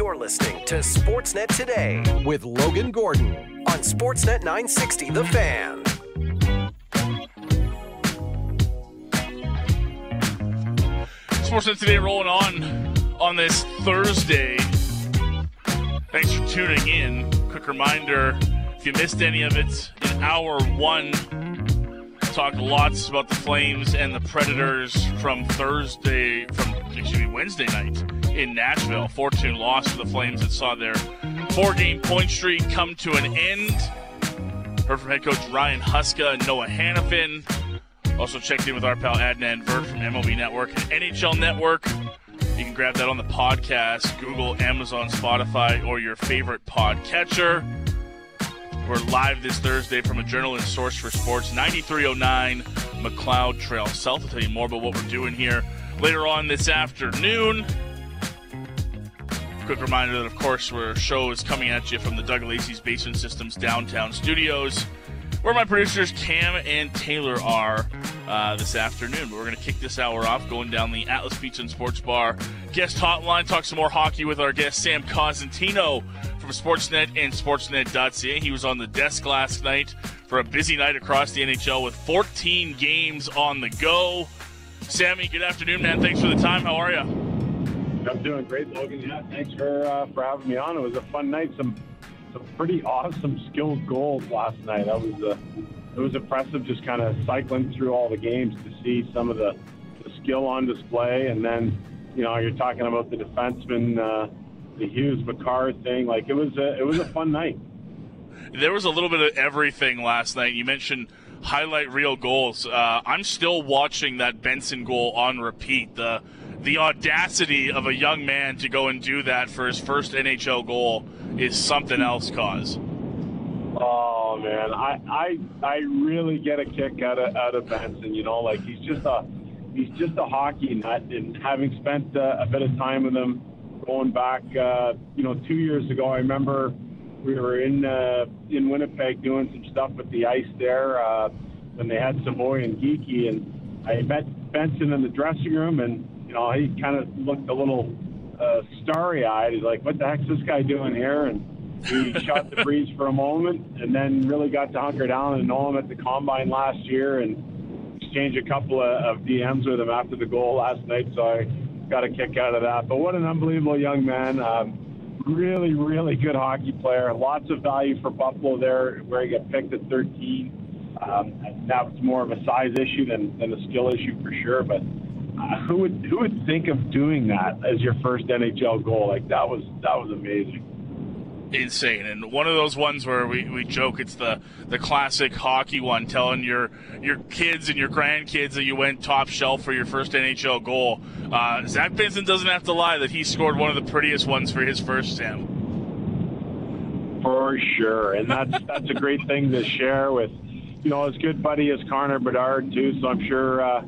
You're listening to Sportsnet Today with Logan Gordon on Sportsnet 960 The Fan. Sportsnet Today rolling on on this Thursday. Thanks for tuning in. Quick reminder if you missed any of it, in hour one, talked lots about the Flames and the Predators from Thursday, from excuse me, Wednesday night in Nashville. Fortune loss to the Flames that saw their four-game point streak come to an end. Heard from head coach Ryan Huska and Noah Hanifin. Also checked in with our pal Adnan Virk from MLB Network and NHL Network. You can grab that on the podcast, Google, Amazon, Spotify, or your favorite podcatcher. We're live this Thursday from Adrenaline Source for Sports, 9309 Macleod Trail South. I'll tell you more about what we're doing here later on this afternoon. Quick reminder that, of course, our show is coming at you from the Doug Lacey's Basement Systems downtown studios, where my producers Cam and Taylor are uh, this afternoon. We're going to kick this hour off going down the Atlas Pizza and Sports Bar guest hotline, talk some more hockey with our guest Sam Cosentino from Sportsnet and Sportsnet.ca. He was on the desk last night for a busy night across the NHL with 14 games on the go. Sammy, good afternoon, man. Thanks for the time. How are you? I'm doing great, Logan. Yeah, thanks for uh, for having me on. It was a fun night. Some some pretty awesome skilled goals last night. That was uh, it was impressive, just kind of cycling through all the games to see some of the, the skill on display, and then you know you're talking about the defenseman, uh, the Hughes Makar thing. Like it was a it was a fun night. There was a little bit of everything last night. You mentioned highlight reel goals. Uh, I'm still watching that Benson goal on repeat. The the audacity of a young man to go and do that for his first NHL goal is something else. Cause. Oh man, I I I really get a kick out of out of Benson. You know, like he's just a he's just a hockey nut, and having spent uh, a bit of time with him, going back, uh, you know, two years ago, I remember we were in uh, in Winnipeg doing some stuff with the ice there uh, when they had Savoie and Geekie, and I met Benson in the dressing room, and you know he kind of looked a little uh, starry-eyed. He's like, "What the heck's this guy doing here?" And he shot the breeze for a moment, and then really got to hunker down and know him at the combine last year, and exchange a couple of, of DMs with him after the goal last night. So I got a kick out of that. But what an unbelievable young man! Um, really, really good hockey player. Lots of value for Buffalo there, where he got picked at 13. Um, that was more of a size issue than, than a skill issue for sure. But who would who would think of doing that as your first NHL goal? Like that was that was amazing. Insane. And one of those ones where we, we joke it's the the classic hockey one telling your your kids and your grandkids that you went top shelf for your first nhl goal. Uh, zach benson doesn't have to lie that he scored one of the prettiest ones for his first sam for sure. And that's that's a great thing to share with you know his good buddy is connor bedard too. So i'm sure uh,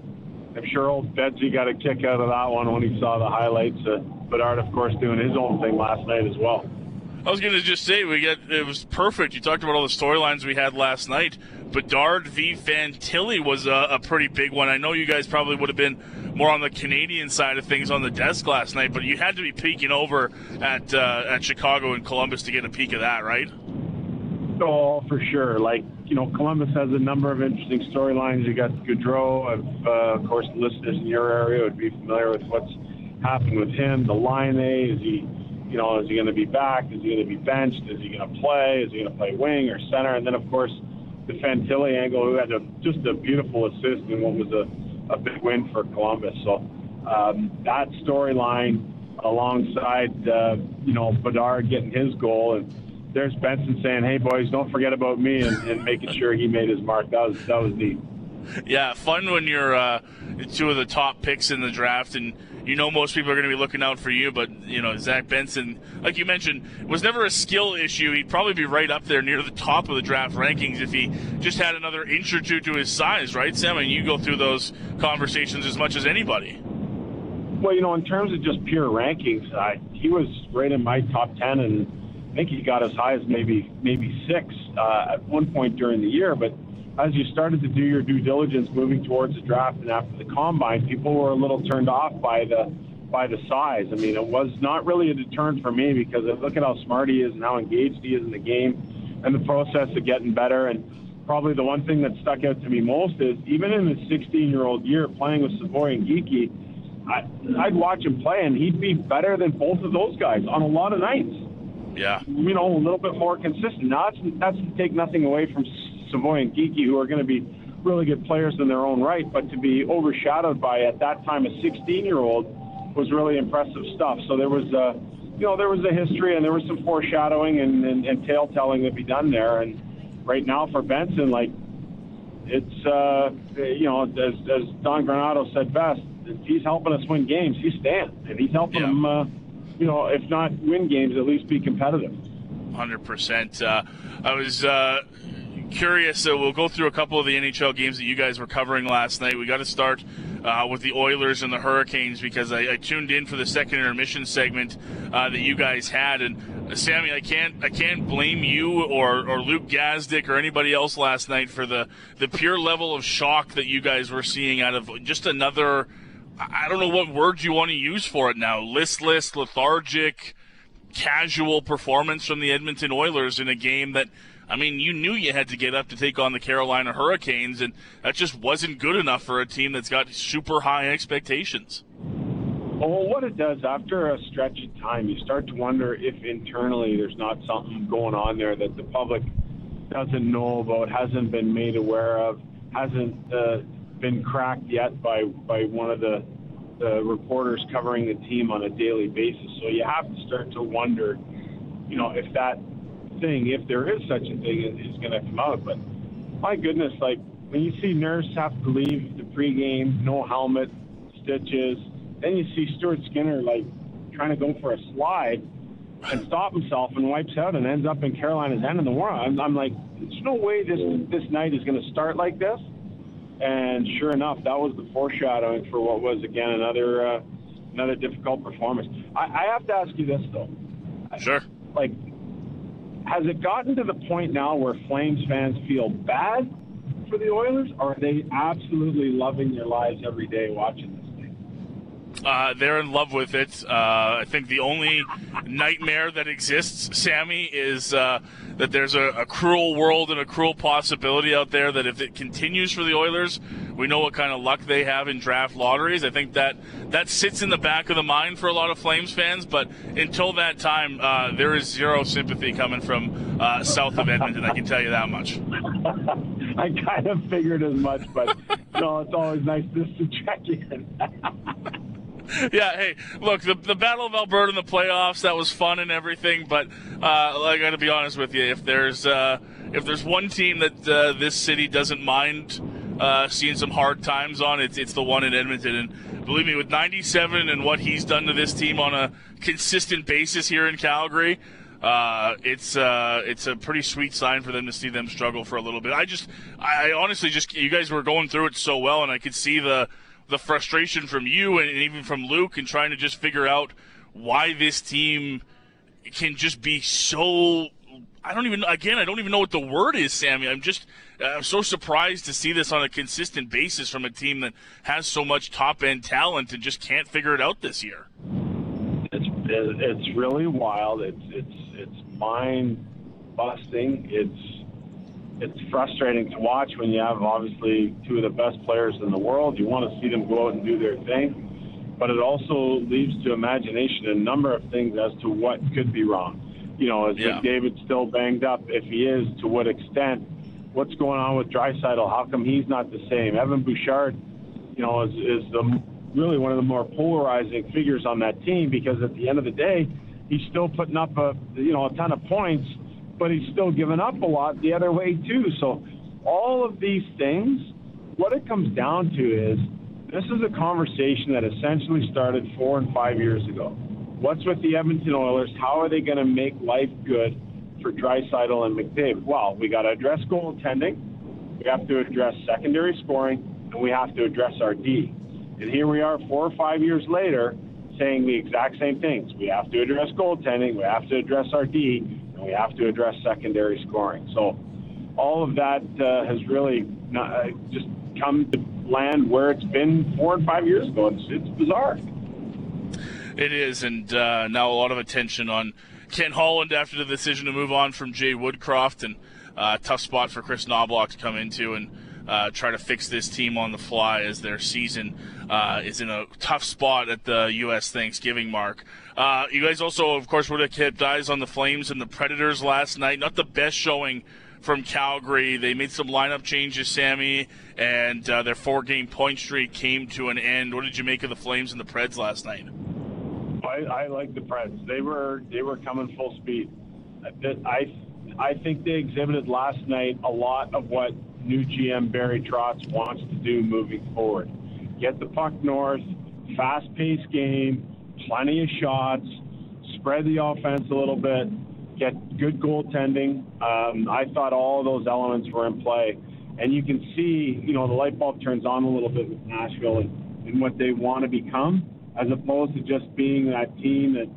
i'm sure old betsy got a kick out of that one when he saw the highlights uh, bedard of course doing his own thing last night as well I was going to just say we got it was perfect. You talked about all the storylines we had last night. Bedard v. Fantilli was a, a, pretty big one. I know you guys probably would have been more on the Canadian side of things on the desk last night, but you had to be peeking over at uh, at Chicago and Columbus to get a peek of that, right? Oh, for sure. Like you know, Columbus has a number of interesting storylines. You got Gaudreau, of, uh, of course, listeners in your area would be familiar with what's happened with him. The line A is he you know, is he going to be back? Is he going to be benched? Is he going to play? Is he going to play wing or center? And then, of course, the Fantilli angle, who had a, just a beautiful assist in what was a, a big win for Columbus. So um, that storyline alongside, uh, you know, Bedard getting his goal and there's Benson saying, "Hey boys, don't forget about me," and, and making sure he made his mark. That was that was neat. Yeah, fun when you're uh, two of the top picks in the draft and you know most people are going to be looking out for you, but you know Zach Benson, like you mentioned, was never a skill issue. He'd probably be right up there near the top of the draft rankings if he just had another inch or two to his size, right, Sam? And you go through those conversations as much as anybody. Well, you know, in terms of just pure rankings, uh, he was right in my top ten, and I think he got as high as maybe maybe six uh, at one point during the year, but as you started to do your due diligence moving towards the draft and after the combine, people were a little turned off by the by the size. I mean, it was not really a deterrent for me because look at how smart he is and how engaged he is in the game and the process of getting better. And probably the one thing that stuck out to me most is even in his 16 year old year playing with Savoie and Geekie, I, I'd watch him play and he'd be better than both of those guys on a lot of nights. Yeah. You know, a little bit more consistent. Now, that's, that's to take nothing away from Savoie and Geekie, who are going to be really good players in their own right, but to be overshadowed by, at that time, a 16 year old was really impressive stuff. So there was a, you know, there was a history and there was some foreshadowing and, and, and tale telling to be done there. And right now for Benson, like, it's, uh, you know, as, as Don Granato said best, he's helping us win games, he's staying. And he's helping yeah. them, uh, you know, if not win games, at least be competitive. 100%. Uh, I was uh, curious. So we'll go through a couple of the NHL games that you guys were covering last night. We got to start uh, with the Oilers and the Hurricanes because I, I tuned in for the second intermission segment uh, that you guys had. And uh, Sammy, I can't I can't blame you or, or Luke Gazdic or anybody else last night for the the pure level of shock that you guys were seeing out of just another. I don't know what words you want to use for it now. Listless, lethargic, casual performance from the Edmonton Oilers in a game that I mean, you knew you had to get up to take on the Carolina Hurricanes, and that just wasn't good enough for a team that's got super high expectations. Well, what it does after a stretch of time, you start to wonder if internally there's not something going on there that the public doesn't know about, hasn't been made aware of, hasn't uh, been cracked yet by by one of the the reporters covering the team on a daily basis. So you have to start to wonder, you know, if that thing, if there is such a thing, is going to come out. But my goodness, like when you see Nurse have to leave the pregame, no helmet, stitches, then you see Stuart Skinner like trying to go for a slide and stop himself and wipes out and ends up in Carolina's end in the world. I'm, I'm like, there's no way this this night is going to start like this. And sure enough, that was the foreshadowing for what was again another uh, another difficult performance. I, I have to ask you this though. Sure. Like has it gotten to the point now where Flames fans feel bad for the Oilers, or are they absolutely loving their lives every day watching this thing? Uh, they're in love with it. Uh, I think the only nightmare that exists, Sammy, is uh, that there's a, a, cruel world and a cruel possibility out there that if it continues for the Oilers, we know what kind of luck they have in draft lotteries. I think that that sits in the back of the mind for a lot of Flames fans. But until that time, uh, there is zero sympathy coming from uh, south of Edmonton. I can tell you that much. I kind of figured as much, but no, it's always nice just to check in. yeah, hey, look, the, the Battle of Alberta in the playoffs, that was fun and everything, but uh, I got to be honest with you, if there's uh, if there's one team that uh, this city doesn't mind uh, seeing some hard times on, it's it's the one in Edmonton. And believe me, with 97 and what he's done to this team on a consistent basis here in Calgary, uh, it's uh, it's a pretty sweet sign for them to see them struggle for a little bit. I just, I honestly just, you guys were going through it so well, and I could see the the frustration from you and even from Luke and trying to just figure out why this team can just be so I don't even again I don't even know what the word is, Sammy. I'm just I'm so surprised to see this on a consistent basis from a team that has so much top end talent and just can't figure it out this year. It's it's really wild. It's it's it's mind busting. It's it's frustrating to watch when you have obviously two of the best players in the world. You want to see them go out and do their thing, but it also leaves to imagination a number of things as to what could be wrong. You know, is yeah. McDavid still banged up? If he is, to what extent? What's going on with Draisaitl? How come he's not the same? Evan Bouchard, you know, is, is the really one of the more polarizing figures on that team because at the end of the day, he's still putting up a you know a ton of points but he's still giving up a lot the other way too. So all of these things, what it comes down to is this is a conversation that essentially started four and five years ago. What's with the Edmonton Oilers? How are they going to make life good for Draisaitl and McDavid? Well, we got to address goaltending, we have to address secondary scoring, and we have to address our D. And here we are, four or five years later, saying the exact same things. We have to address goaltending, we have to address our D, we have to address secondary scoring. So all of that uh, has really not, uh, just come to land where it's been four and five years ago. It's, it's bizarre. It is, and uh, now a lot of attention on Ken Holland after the decision to move on from Jay Woodcroft, and uh, tough spot for Chris Knoblauch to come into and uh, try to fix this team on the fly as their season uh, is in a tough spot at the U.S. Thanksgiving mark. Uh, you guys also, of course, would have kept eyes on the Flames and the Predators last night. Not the best showing from Calgary. They made some lineup changes, Sammy, and uh, their four-game point streak came to an end. What did you make of the Flames and the Preds last night? I, I like the Preds. They were they were coming full speed. I I think they exhibited last night a lot of what new GM Barry Trotz wants to do moving forward. Get the puck north, fast-paced game, plenty of shots, spread the offense a little bit, get good goaltending. Um, I thought all those elements were in play, and you can see, you know, the light bulb turns on a little bit with Nashville and, and what they want to become, as opposed to just being that team that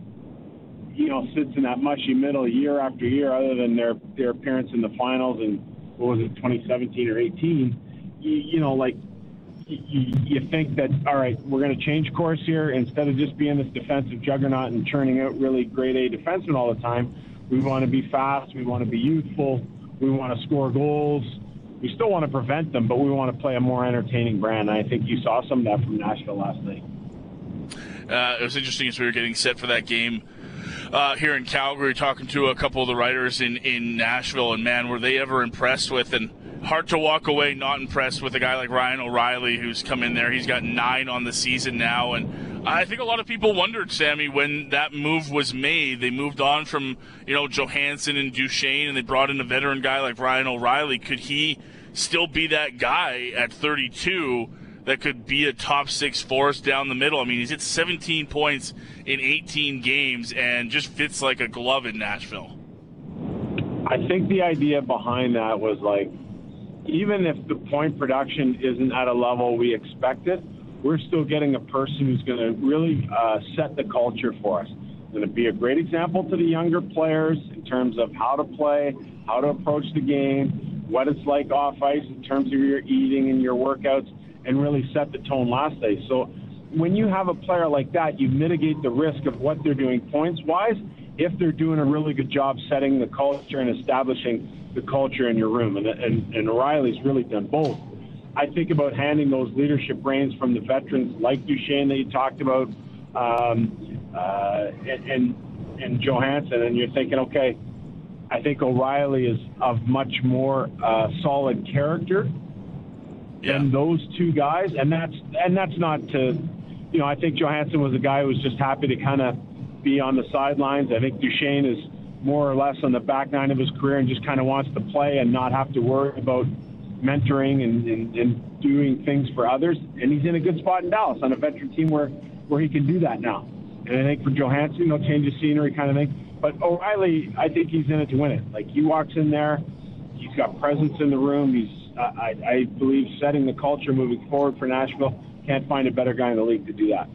you know sits in that mushy middle year after year, other than their their appearance in the finals and what was it, 2017 or 18. You, you know, like you, you think that all right, we're going to change course here instead of just being this defensive juggernaut and churning out really great A defensemen all the time. We want to be fast. We want to be youthful. We want to score goals. We still want to prevent them, but we want to play a more entertaining brand. And I think you saw some of that from Nashville last night. Uh, it was interesting as we were getting set for that game uh, here in Calgary, talking to a couple of the writers in, in Nashville, and man, were they ever impressed with and hard to walk away not impressed with a guy like Ryan O'Reilly who's come in there. He's got nine on the season now, and I think a lot of people wondered, Sammy, when that move was made. They moved on from you know Johansen and Duchene, and they brought in a veteran guy like Ryan O'Reilly. Could he still be that guy at 32? That could be a top six force down the middle. I mean, he's hit 17 points in 18 games and just fits like a glove in Nashville. I think the idea behind that was like, even if the point production isn't at a level we expected, we're still getting a person who's going to really uh, set the culture for us. Going to be a great example to the younger players in terms of how to play, how to approach the game, what it's like off ice in terms of your eating and your workouts and really set the tone last day. So when you have a player like that, you mitigate the risk of what they're doing points wise if they're doing a really good job setting the culture and establishing the culture in your room. And, and, and O'Reilly's really done both. I think about handing those leadership reins from the veterans like Duchene that you talked about um, uh, and, and, and Johansen, and you're thinking, okay, I think O'Reilly is of much more uh, solid character yeah. those two guys, and that's and that's not to, you know, I think Johansen was a guy who was just happy to kind of be on the sidelines. I think Duchene is more or less on the back nine of his career and just kind of wants to play and not have to worry about mentoring and, and, and doing things for others. And he's in a good spot in Dallas on a veteran team where where he can do that now. And I think for Johansen, you know, change of scenery kind of thing. But O'Reilly, I think he's in it to win it. Like he walks in there, he's got presence in the room. He's I, I believe setting the culture moving forward for Nashville. Can't find a better guy in the league to do that.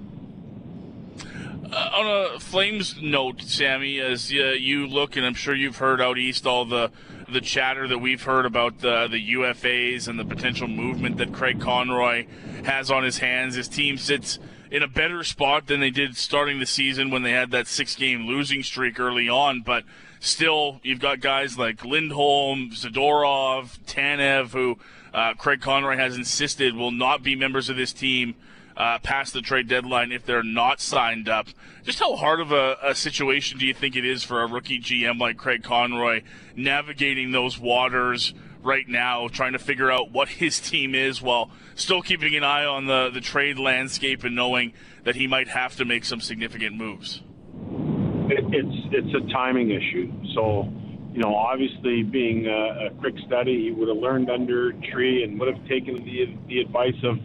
Uh, on a Flames note, Sammy, as uh, you look, and I'm sure you've heard out east all the the chatter that we've heard about the the UFAs and the potential movement that Craig Conroy has on his hands. His team sits in a better spot than they did starting the season when they had that six game losing streak early on, but still, you've got guys like Lindholm, Zadorov, Tanev, who uh, Craig Conroy has insisted will not be members of this team uh, past the trade deadline if they're not signed up. Just how hard of a, a, situation do you think it is for a rookie GM like Craig Conroy navigating those waters right now, trying to figure out what his team is while still keeping an eye on the, the trade landscape and knowing that he might have to make some significant moves? It, it's it's a timing issue. So, you know, obviously being a, a quick study, he would have learned under Tree and would have taken the the advice of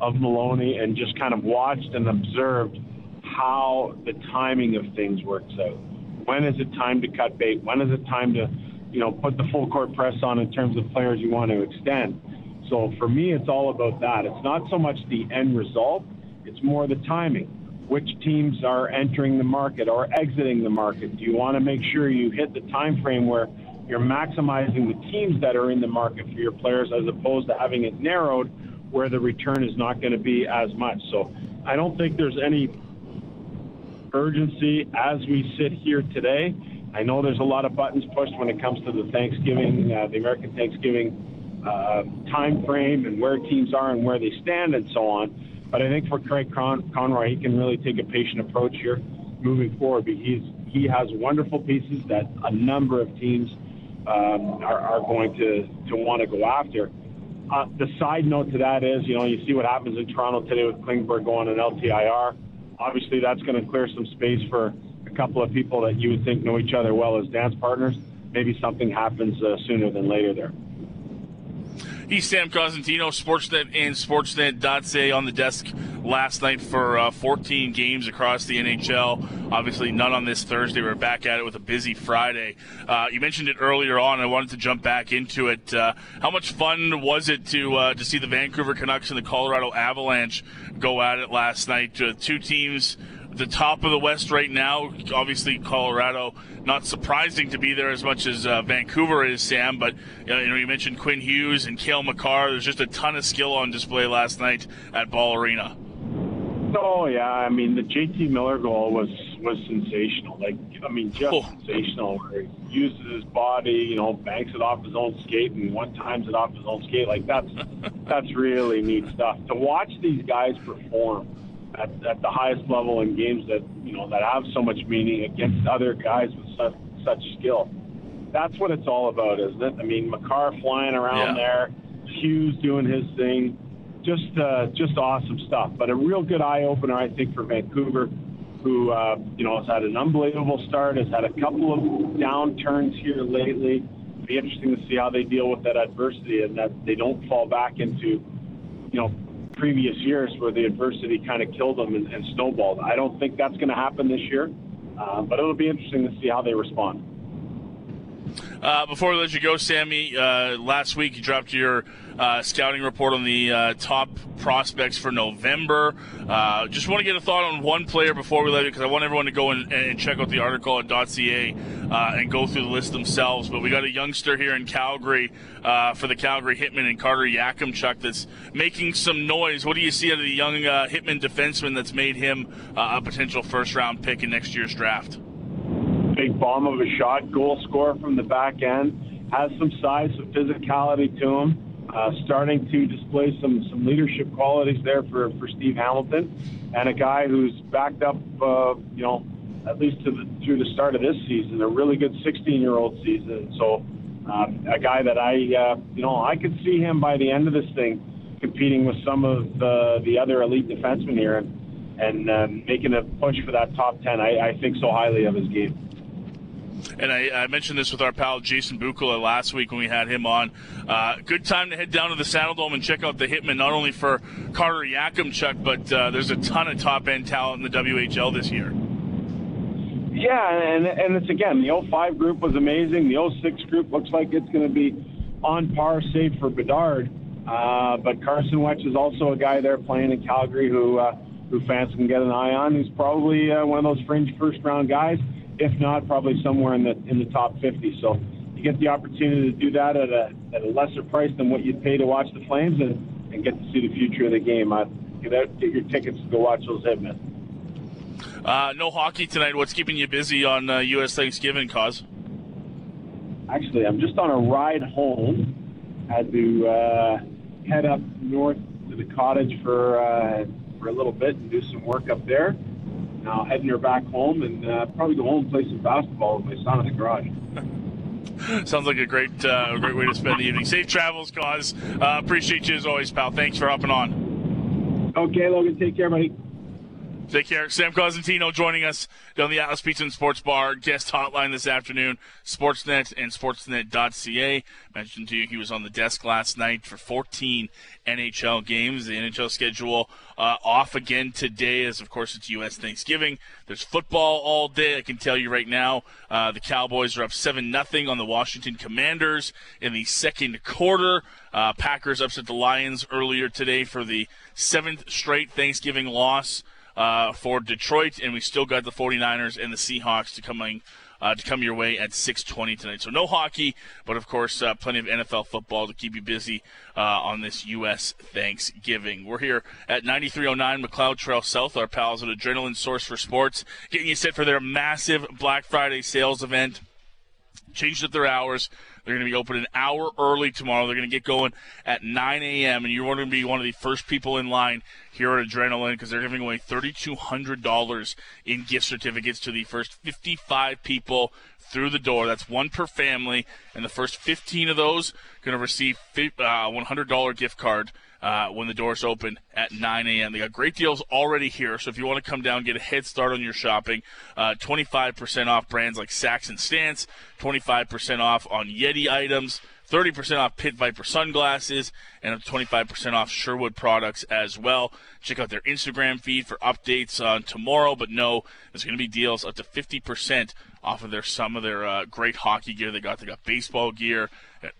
of Maloney and just kind of watched and observed how the timing of things works out. When is it time to cut bait? When is it time to, you know, put the full court press on in terms of players you want to extend? So for me, it's all about that. It's not so much the end result; it's more the timing which teams are entering the market or exiting the market? Do you want to make sure you hit the time frame where you're maximizing the teams that are in the market for your players as opposed to having it narrowed where the return is not going to be as much? So I don't think there's any urgency as we sit here today. I know there's a lot of buttons pushed when it comes to the Thanksgiving, uh, the American Thanksgiving uh, time frame and where teams are and where they stand and so on. But I think for Craig Con- Conroy, he can really take a patient approach here moving forward. He's, he has wonderful pieces that a number of teams um, are, are going to, to want to go after. Uh, the side note to that is, you know, you see what happens in Toronto today with Klingberg going on an LTIR. Obviously, that's going to clear some space for a couple of people that you would think know each other well as dance partners. Maybe something happens uh, sooner than later there. He's Sam Cosentino, Sportsnet and Sportsnet.ca on the desk last night for uh, 14 games across the NHL. Obviously, none on this Thursday. We're back at it with a busy Friday. Uh, you mentioned it earlier on. I wanted to jump back into it. Uh, how much fun was it to uh, to see the Vancouver Canucks and the Colorado Avalanche go at it last night? Uh, two teams the top of the West right now. Obviously, Colorado not surprising to be there as much as uh, Vancouver is, Sam. But you know, you mentioned Quinn Hughes and Cale Makar. There's just a ton of skill on display last night at Ball Arena. Oh yeah, I mean the JT Miller goal was was sensational. Like I mean, just oh. sensational. Where he uses his body, you know, banks it off his own skate and one times it off his own skate. Like that's that's really neat stuff. To watch these guys perform at, at the highest level in games that you know that have so much meaning against other guys with such, such skill. That's what it's all about, isn't it? I mean, Makar flying around yeah. there, Hughes doing his thing, just uh, just awesome stuff. But a real good eye opener, I think, for Vancouver, who uh, you know has had an unbelievable start, has had a couple of downturns here lately. It'll be interesting to see how they deal with that adversity and that they don't fall back into, you know, previous years where the adversity kind of killed them and, and snowballed. I don't think that's going to happen this year, uh, but it'll be interesting to see how they respond. Uh, before we let you go, Sammy, uh, last week you dropped your uh, scouting report on the uh, top prospects for November. Uh, just want to get a thought on one player before we let you, because I want everyone to go and, and, check out the article at .ca uh, and go through the list themselves. But we got a youngster here in Calgary for the Calgary Hitmen and Carter Yakemchuk that's making some noise. What do you see out of the young Hitman defenseman that's made him a potential first round pick in next year's draft? Bomb of a shot, goal scorer from the back end, has some size, some physicality to him. Uh, starting to display some some leadership qualities there for, for Steve Hamilton, and a guy who's backed up, uh, you know, at least to the, through the start of this season, a really good 16-year-old season. So, uh, a guy that I, uh, you know, I could see him by the end of this thing competing with some of the the other elite defensemen here and and um, making a push for that top 10. I, I think so highly of his game and I, I, mentioned this with our pal Jason Bukala last week when we had him on. Uh, good time to head down to the Saddledome and check out the Hitman, not only for Carter Yakemchuk, but uh, there's a ton of top end talent in the WHL this year. Yeah, and, and it's again, the 05 group was amazing. The 06 group looks like it's going to be on par, save for Bedard. Uh, but Carson Wetsch is also a guy there playing in Calgary who uh, who fans can get an eye on. He's probably uh, one of those fringe first round guys if not, probably somewhere in the in the top 50. So you get the opportunity to do that at a at a lesser price than what you'd pay to watch the Flames, and, and get to see the future of the game. Uh, get, out, get your tickets to go watch those Hitmen. Uh, no hockey tonight. What's keeping you busy on uh, U.S. Thanksgiving, cause? Actually, I'm just on a ride home. Had to uh, head up north to the cottage for uh, for a little bit and do some work up there now heading her back home and uh, probably go home and play some basketball with my son in the garage. Sounds like a great, uh, great way to spend the evening. Safe travels, cause. Uh, appreciate you as always, pal. Thanks for hopping on. Okay, Logan. Take care, buddy. Take care. Sam Cosentino joining us down the Atlas Pizza and Sports Bar guest hotline this afternoon. Sportsnet and Sportsnet.ca. Mentioned to you he was on the desk last night for 14 NHL games. The NHL schedule uh, off again today, as of course it's U.S. Thanksgiving. There's football all day. I can tell you right now, uh, the Cowboys are up seven nothing on the Washington Commanders in the second quarter. Uh, Packers upset the Lions earlier today for the seventh straight Thanksgiving loss uh, for Detroit, and we still got the 49ers and the Seahawks to coming uh, to come your way at 6:20 tonight. So no hockey, but of course uh, plenty of NFL football to keep you busy uh, on this U.S. Thanksgiving. We're here at 9309 Macleod Trail South. Our pals at Adrenaline Source for Sports, getting you set for their massive Black Friday sales event. Changed up their hours. They're going to be open an hour early tomorrow. They're going to get going at 9 a.m. and you're going to be one of the first people in line here at Adrenaline because they're giving away $3,200 in gift certificates to the first 55 people through the door. That's one per family, and the first 15 of those going to receive a uh, $100 gift card uh, when the doors open at 9 a.m. They got great deals already here, so if you want to come down, get a head start on your shopping, uh, 25% off brands like Saxon and Stance, 25% off on Yeti items. 30% off Pit Viper sunglasses and 25% off Sherwood products as well. Check out their Instagram feed for updates on tomorrow, but no, there's going to be deals up to 50% off of their some of their uh, great hockey gear they got. They got baseball gear,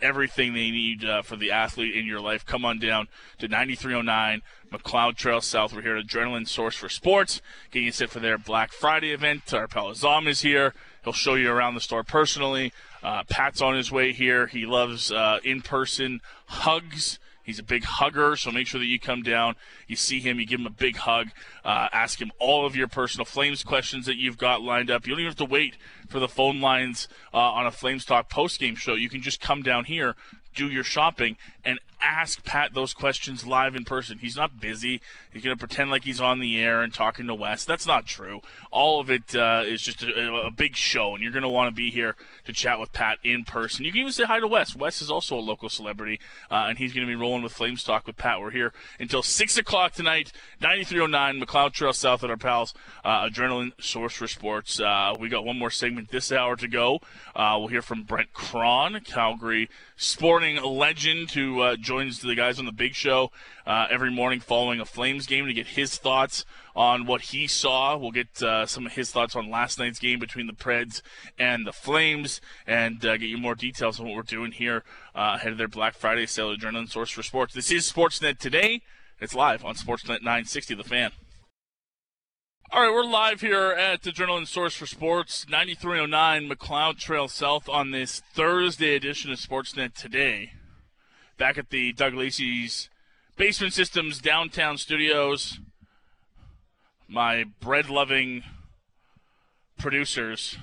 everything they need uh, for the athlete in your life. Come on down to 9309 Macleod Trail South. We're here at Adrenaline Source for Sports, getting you set for their Black Friday event. Our Palazam is here. He'll show you around the store personally. Uh, Pat's on his way here. He loves uh, in-person hugs He's a big hugger, so make sure that you come down, you see him, you give him a big hug, uh, ask him all of your personal Flames questions that you've got lined up. You don't even have to wait for the phone lines uh, on a Flames Talk post game show. You can just come down here, do your shopping, and ask Pat those questions live in person. He's not busy. He's going to pretend like he's on the air and talking to Wes. That's not true. All of it uh, is just a, a, big show, and you're going to want to be here to chat with Pat in person. You can even say hi to Wes. Wes is also a local celebrity, uh, and he's going to be rolling with Flames Talk with Pat. We're here until 6 o'clock tonight, 9309 Macleod Trail South at our pals, uh, Adrenaline Source for Sports. Uh, we got one more segment this hour to go. Uh, we'll hear from Brent Krahn, Calgary sporting legend, who joins the guys on the big show uh, every morning following a Flames game to get his thoughts on what he saw. We'll get uh, some of his thoughts on last night's game between the Preds and the Flames and uh, get you more details on what we're doing here uh, ahead of their Black Friday sale, Adrenaline Source for Sports. This is Sportsnet Today. It's live on Sportsnet 960, The Fan. All right, we're live here at Adrenaline Source for Sports, 9309 Macleod Trail South on this Thursday edition of Sportsnet Today back at the Doug Lacey's Basement Systems downtown studios. My bread loving producers,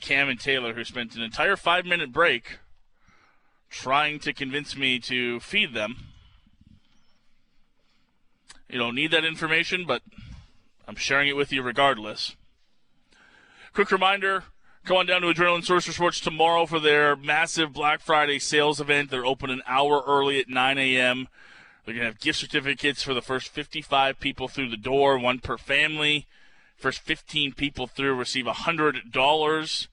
Cam and Taylor, who spent an entire five minute break trying to convince me to feed them. You don't need that information, but I'm sharing it with you regardless. Quick reminder Go on down to Adrenaline Source for Sports tomorrow for their massive Black Friday sales event. They're open an hour early at 9 a.m. They're going to have gift certificates for the first 55 people through the door, one per family. First 15 people through receive $100.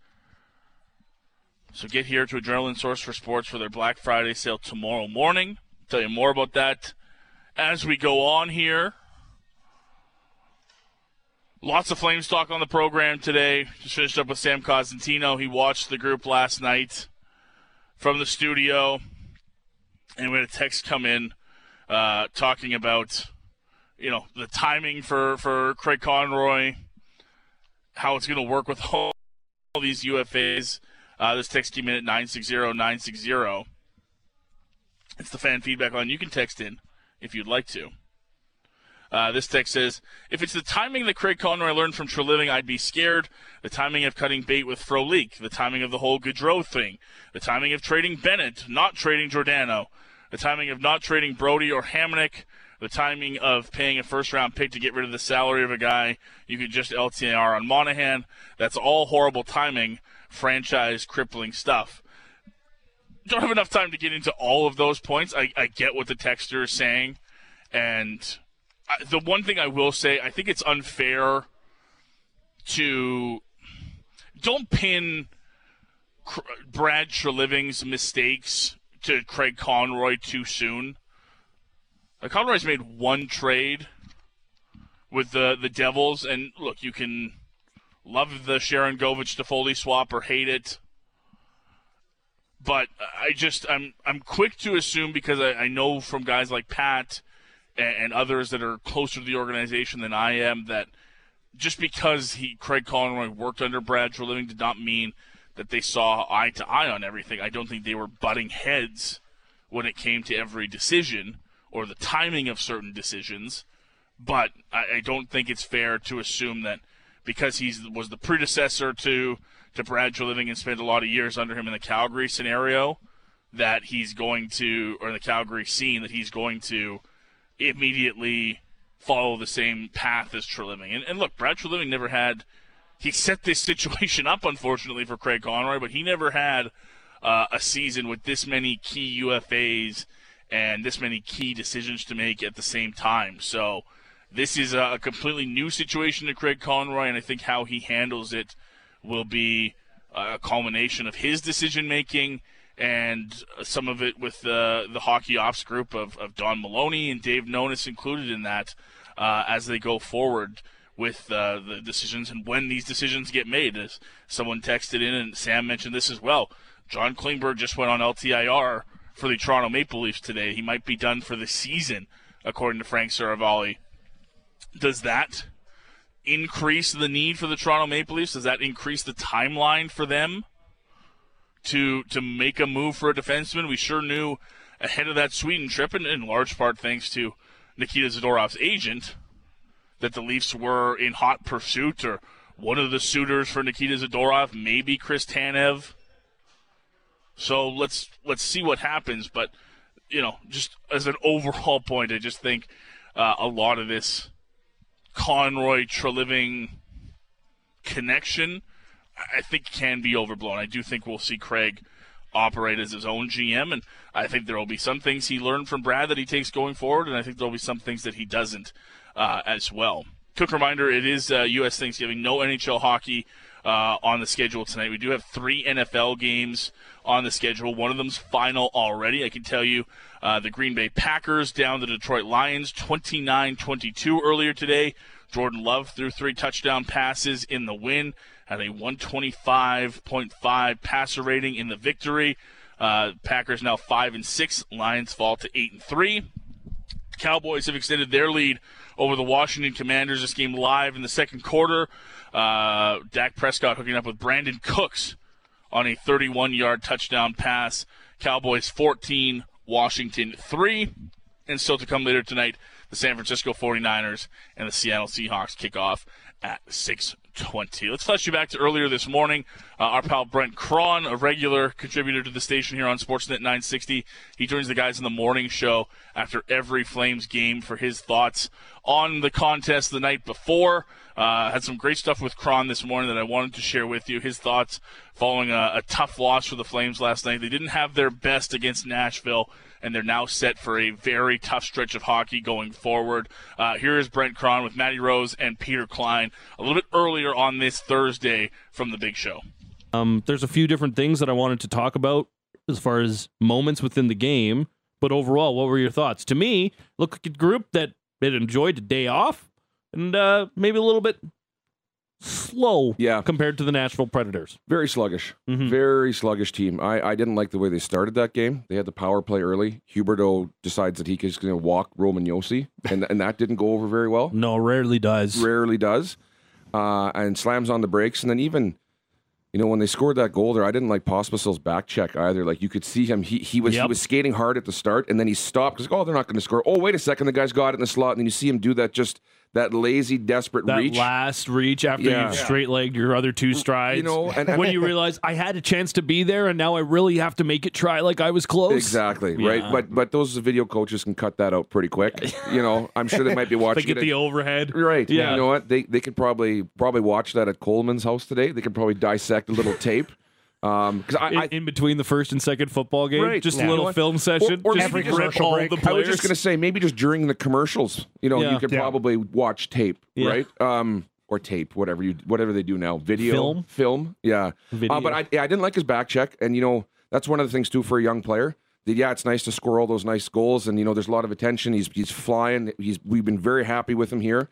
So get here to Adrenaline Source for Sports for their Black Friday sale tomorrow morning. I'll tell you more about that as we go on here. Lots of Flames talk on the program today. Just finished up with Sam Cosentino. He watched the group last night from the studio, and we had a text come in uh, talking about, you know, the timing for for Craig Conroy, how it's going to work with all, these UFAs. Uh, this text came in at 960 960. It's the fan feedback line. You can text in if you'd like to. Uh, this text says, if it's the timing that Craig Conroy learned from Treliving, I'd be scared. The timing of cutting bait with Frolik, the timing of the whole Gaudreau thing, the timing of trading Bennett, not trading Giordano, the timing of not trading Brodie or Hamonic, the timing of paying a first round pick to get rid of the salary of a guy you could just LTIR on Monahan. That's all horrible timing, franchise crippling stuff. Don't have enough time to get into all of those points. I, I get what the texter is saying, and the one thing I will say, I think it's unfair to don't pin Brad Treliving's mistakes to Craig Conroy too soon. Like Conroy's made one trade with the the Devils, and look, you can love the Sharangovich Toffoli swap or hate it, but I just I'm I'm quick to assume because I, I know from guys like Pat and, and others that are closer to the organization than I am that just because he Craig Conroy worked under Brad Treliving did not mean that they saw eye to eye on everything. I don't think they were butting heads when it came to every decision or the timing of certain decisions. But I, I don't think it's fair to assume that because he was the predecessor to to Brad Treliving and spent a lot of years under him in the Calgary scenario, that he's going to, or in the Calgary scene, that he's going to immediately follow the same path as Treliving. And, and look, Brad Treliving never had. He set this situation up, unfortunately, for Craig Conroy, but he never had uh, a season with this many key UFAs and this many key decisions to make at the same time. So this is a completely new situation to Craig Conroy, and I think how he handles it will be a culmination of his decision making and some of it with the the hockey ops group of, of Don Maloney and Dave Nonis included in that uh, as they go forward with uh, the decisions and when these decisions get made. As someone texted in, and Sam mentioned this as well. John Klingberg just went on LTIR for the Toronto Maple Leafs today. He might be done for the season, according to Frank Seravalli. Does that increase the need for the Toronto Maple Leafs? Does that increase the timeline for them to to make a move for a defenseman? We sure knew ahead of that Sweden trip, and in large part thanks to Nikita Zadorov's agent, that the Leafs were in hot pursuit or one of the suitors for Nikita Zadorov, maybe Chris Tanev. So let's let's see what happens. But you know, just as an overall point, I just think uh, a lot of this Conroy Treliving connection, I think can be overblown. I do think we'll see Craig operate as his own GM, and I think there will be some things he learned from Brad that he takes going forward, and I think there will be some things that he doesn't uh, as well. Quick reminder: it is uh, U.S. Thanksgiving. No NHL hockey uh, on the schedule tonight. We do have three NFL games on the schedule. One of them's final already. I can tell you uh, the Green Bay Packers down the Detroit Lions 29 22 earlier today. Jordan Love threw three touchdown passes in the win, had a 125.5 passer rating in the victory. Uh, Packers now five and six. Lions fall to eight and three. Cowboys have extended their lead over the Washington Commanders. This game live in the second quarter. Uh, Dak Prescott hooking up with Brandin Cooks on a 31 yard touchdown pass. Cowboys 14, Washington 3. And still to come later tonight, the San Francisco 49ers and the Seattle Seahawks kick off at 6:20. Let's flash you back to earlier this morning. Uh, our pal Brent Krahn, a regular contributor to the station here on Sportsnet 960, he joins the guys in the morning show after every Flames game for his thoughts on the contest the night before. Uh, had some great stuff with Krahn this morning that I wanted to share with you. His thoughts following a, a tough loss for the Flames last night. They didn't have their best against Nashville and they're now set for a very tough stretch of hockey going forward. Uh, here is Brent Krahn with Matty Rose and Peter Klein a little bit earlier on this Thursday from the Big Show. Um, there's a few different things that I wanted to talk about as far as moments within the game, but overall, what were your thoughts? To me, look like a group that enjoyed a day off and uh, maybe a little bit slow Yeah. compared to the Nashville Predators. Very sluggish. Mhm. Very sluggish team. I, I didn't like the way they started that game. They had the power play early. Huberdeau decides that he is going to walk Roman Josi, and, and that didn't go over very well. No, rarely does. Rarely does. Uh, and slams on the brakes. And then even, you know, when they scored that goal there, I didn't like Pospisil's back check either. Like you could see him. He he was he was skating hard at the start, and then he stopped because oh they're not going to score. Oh wait a second, the guy's got it in the slot, and then you see him do that just that lazy, desperate that reach. last reach after Yeah. you've straight legged your other two strides. You know, and- and- when you realize I had a chance to be there and now I really have to make it try like I was close. Exactly Yeah. right, but but those video coaches can cut that out pretty quick. You know, I'm sure they might be watching. They get it. the overhead. right, Yeah. You know what? They they could probably probably watch that at Coleman's house today. They could probably dissect a little tape. Um, because I, In, I in between the first and second football game, Right. just Yeah. a little film session. Or- or just rip just- all break. the I was just gonna say maybe just during the commercials. You know, Yeah. you could Yeah. probably watch tape, right? Um, or tape, whatever you whatever they do now, video, Film? film, yeah. Video. Uh, but I, yeah, I didn't like his back check, and you know that's one of the things too for a young player. That yeah, it's nice to score all those nice goals, and you know there's a lot of attention. He's he's flying. He's we've been very happy with him here,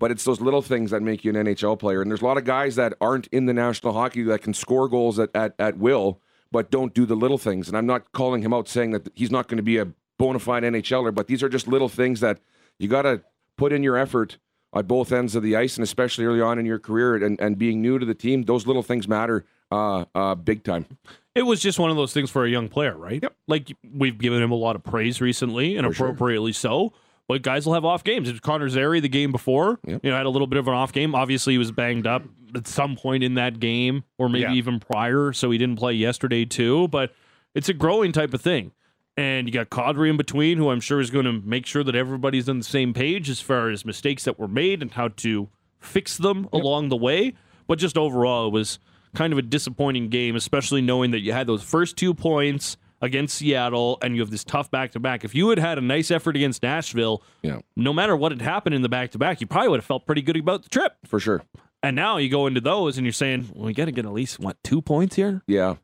but it's those little things that make you an NHL player. And there's a lot of guys that aren't in the National Hockey that can score goals at at, at will, but don't do the little things. And I'm not calling him out saying that he's not going to be a bona fide NHLer, but these are just little things that you got to put in your effort at both ends of the ice, and especially early on in your career and, and being new to the team, those little things matter uh, uh, big time. It was just one of those things for a young player, right? Yep. Like we've given him a lot of praise recently, and For sure. appropriately so. But guys will have off games. It was Connor Zary the game before. Yep. You know, had a little bit of an off game. Obviously, he was banged up at some point in that game, or maybe Yeah. even prior, so he didn't play yesterday too. But it's a growing type of thing. And you got Kadri in between, who I'm sure is going to make sure that everybody's on the same page as far as mistakes that were made and how to fix them along the way. But just overall, it was kind of a disappointing game, especially knowing that you had those first two points against Seattle and you have this tough back to back. If you had had a nice effort against Nashville, Yeah, no matter what had happened in the back to back, you probably would have felt pretty good about the trip. for sure. And now you go into those and you're saying, well, we got to get at least, what, two points here Yeah,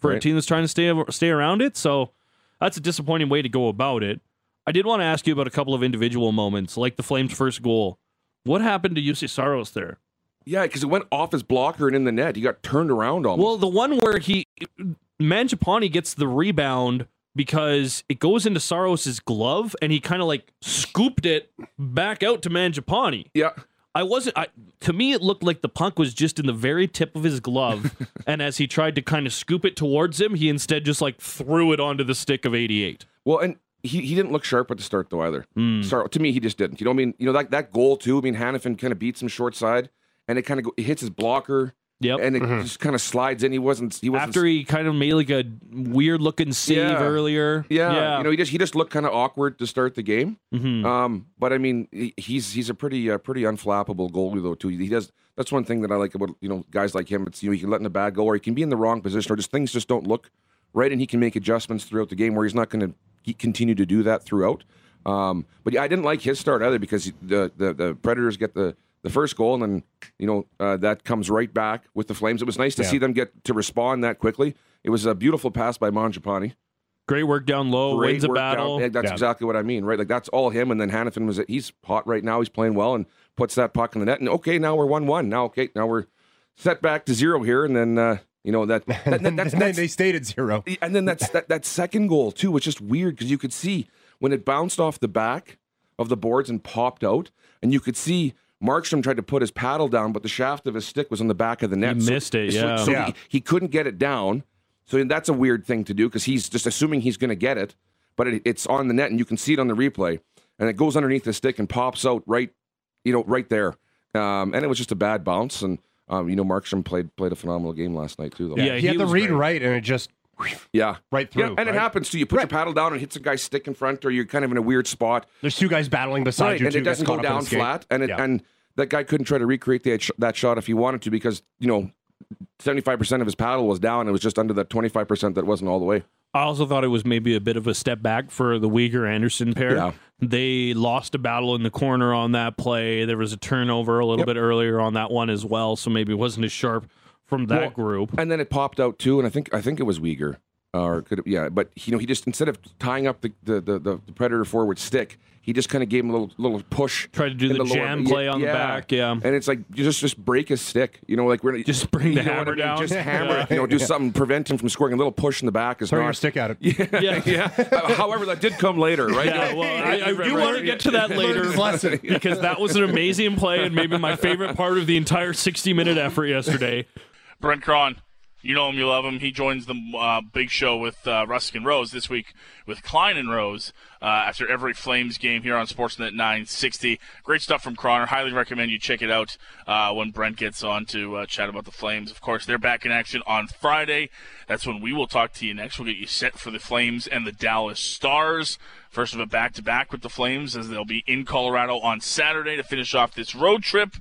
for a team that's trying to stay, stay around it? So that's a disappointing way to go about it. I did want to ask you about a couple of individual moments, like the Flames' first goal. What happened to Juuse Saros there? yeah, because it went off his blocker and in the net. He got turned around almost. Well, the one where he Mangiapane gets the rebound because it goes into Saros's glove and he kind of like scooped it back out to Mangiapane. yeah, I wasn't I to me it looked like the puck was just in the very tip of his glove and as he tried to kind of scoop it towards him, he instead just like threw it onto the stick of 88. Well, and he, he didn't look sharp at the start though either. Hmm. Start to me, he just didn't. You know, what I mean, you know that that goal too. I mean, Hanifin kind of beats him short side, and it kind of it hits his blocker, Yep. and it just kind of slides in. He wasn't. He wasn't. After he kind of made like a weird looking save Yeah. earlier. yeah, Yeah. you know, he just he just looked kind of awkward to start the game. Mhm. Um, but I mean, he's he's a pretty uh, pretty unflappable goalie though too. He does. That's one thing that I like about you know guys like him. It's you know he can let in the bad go, or he can be in the wrong position, or just things just don't look right, and he can make adjustments throughout the game where he's not going to continue to do that throughout. Um, but yeah, I didn't like his start either because the the, the Predators get the the first goal, and then you know uh, that comes right back with the Flames. It was nice to Yeah. see them get to respond that quickly. It was a beautiful pass by Mangiapane. Great work down low, Great wins a down- battle. Yeah, that's Yeah. exactly what I mean, right? Like that's all him. And then Hanifin was he's hot right now. He's playing well and puts that puck in the net. And okay, now we're one one. Now okay, now we're set back to zero here. And then uh, you know that, that, that- and that's, then that's they stayed at zero. and then that's that that second goal too was just weird because you could see when it bounced off the back of the boards and popped out, and you could see. Markstrom tried to put his paddle down, but the shaft of his stick was on the back of the net. He missed it, yeah. so Yeah. He, he couldn't get it down. So that's a weird thing to do because he's just assuming he's going to get it, but it, it's on the net and you can see it on the replay, and it goes underneath the stick and pops out right, you know, right there. Um, and it was just a bad bounce. And um, you know, Markstrom played played a phenomenal game last night too. Though. Yeah, he, he had the read great. right, and it just yeah, right through. yeah. And it happens to you. Put your paddle down and hits a guy's stick in front, or you're kind of in a weird spot, There's two guys battling beside right? you. And two it doesn't go caught up in down flat, and it Yeah. and that guy couldn't try to recreate that that shot if he wanted to because you know. 75% of his paddle was down. It was just under that 25% that wasn't all the way. I also thought it was maybe a bit of a step back for the Weegar Andersson pair. Yeah. They lost a battle in the corner on that play. There was a turnover a little Yep. bit earlier on that one as well, so maybe it wasn't as sharp from that Well, group. And then it popped out too, and I think I think it was Weegar, or could it, yeah, but you know he just instead of tying up the the, the, the, the predator forward stick, he just kind of gave him a little little push. Tried to do in the, lower- jam yeah, play on the yeah. back. Yeah. And it's like you just just break his stick, you know, like we're Just bring the you know hammer I mean? down. just hammer, Yeah. you know, do something prevent him from scoring. A little push in the back is Throw not. your stick at it. Yeah, yeah. Uh, However, that did come later, right? Yeah, well, I, I Right, do want to get to that later lesson. because that was an amazing play and maybe my favorite part of the entire 60 minute effort yesterday. Brent Krahn, you know him, you love him. He joins the uh, big show with uh, Rusk and Rose this week with Klein and Rose uh, after every Flames game here on Sportsnet 960. Great stuff from Croner. Highly recommend you check it out uh, when Brent gets on to uh, chat about the Flames. Of course, they're back in action on Friday. That's when we will talk to you next. We'll get you set for the Flames and the Dallas Stars. First of a back to back with the Flames as they'll be in Colorado on Saturday to finish off this road trip.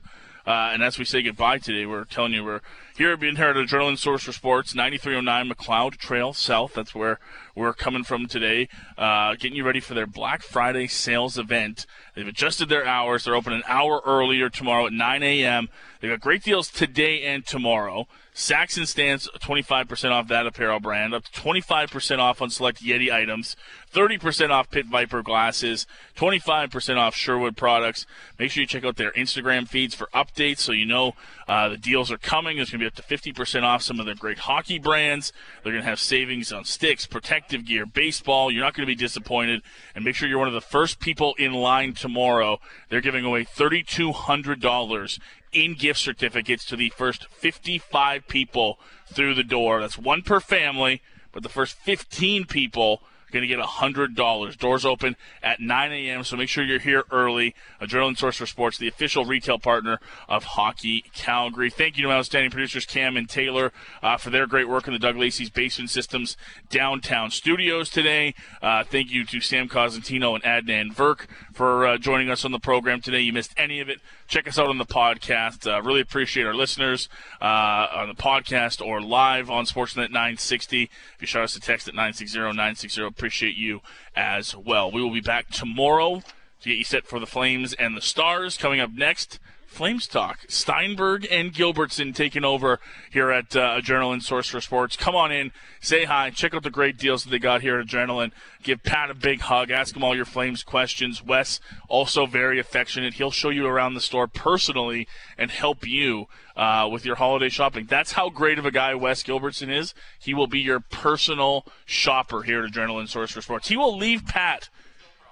Uh, and as we say goodbye today, we're telling you we're here at Being Heard, Adrenaline Source for Sports, 9309 Macleod Trail South. That's where we're coming from today, uh, getting you ready for their Black Friday sales event. They've adjusted their hours. They're open an hour earlier tomorrow at 9 a.m. They've got great deals today and tomorrow. Saxon stands 25% off that apparel brand, up to 25% off on select Yeti items, 30% off Pit Viper glasses, 25% off Sherwood products. Make sure you check out their Instagram feeds for updates so you know uh, the deals are coming. There's going to be up to 50% off some of their great hockey brands. They're going to have savings on sticks, protective gear, baseball. You're not going to be disappointed. And make sure you're one of the first people in line tomorrow. They're giving away $3,200 in gift certificates to the first 55 people through the door. That's one per family, but the first 15 people going to get $100. Doors open at 9 a.m., so make sure you're here early. Adrenaline Source for Sports, the official retail partner of Hockey Calgary. Thank you to my outstanding producers, Cam and Taylor, uh, for their great work in the Doug Lacey's Basement Systems downtown studios today. Uh, thank you to Sam Cosentino and Adnan Virk for uh, joining us on the program today. You missed any of it, check us out on the podcast. Uh, really appreciate our listeners uh, on the podcast or live on Sportsnet 960. If you shot us a text at 960 960, appreciate you as well. We will be back tomorrow to get you set for the Flames and the Stars. Coming up next, Flames Talk. Steinberg and Gilbertson taking over here at uh, Adrenaline Source for Sports. Come on in, say hi, check out the great deals that they got here at Adrenaline. Give Pat a big hug, ask him all your Flames questions. Wes, also very affectionate. He'll show you around the store personally and help you uh, with your holiday shopping. That's how great of a guy Wes Gilbertson is. He will be your personal shopper here at Adrenaline Source for Sports. He will leave Pat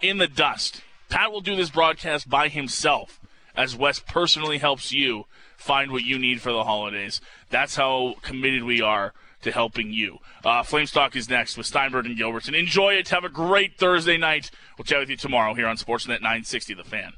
in the dust. Pat will do this broadcast by himself as Wes personally helps you find what you need for the holidays. That's how committed we are to helping you. Uh, Flames Talk is next with Steinberg and Gilbertson. Enjoy it. Have a great Thursday night. We'll chat with you tomorrow here on Sportsnet 960 The Fan.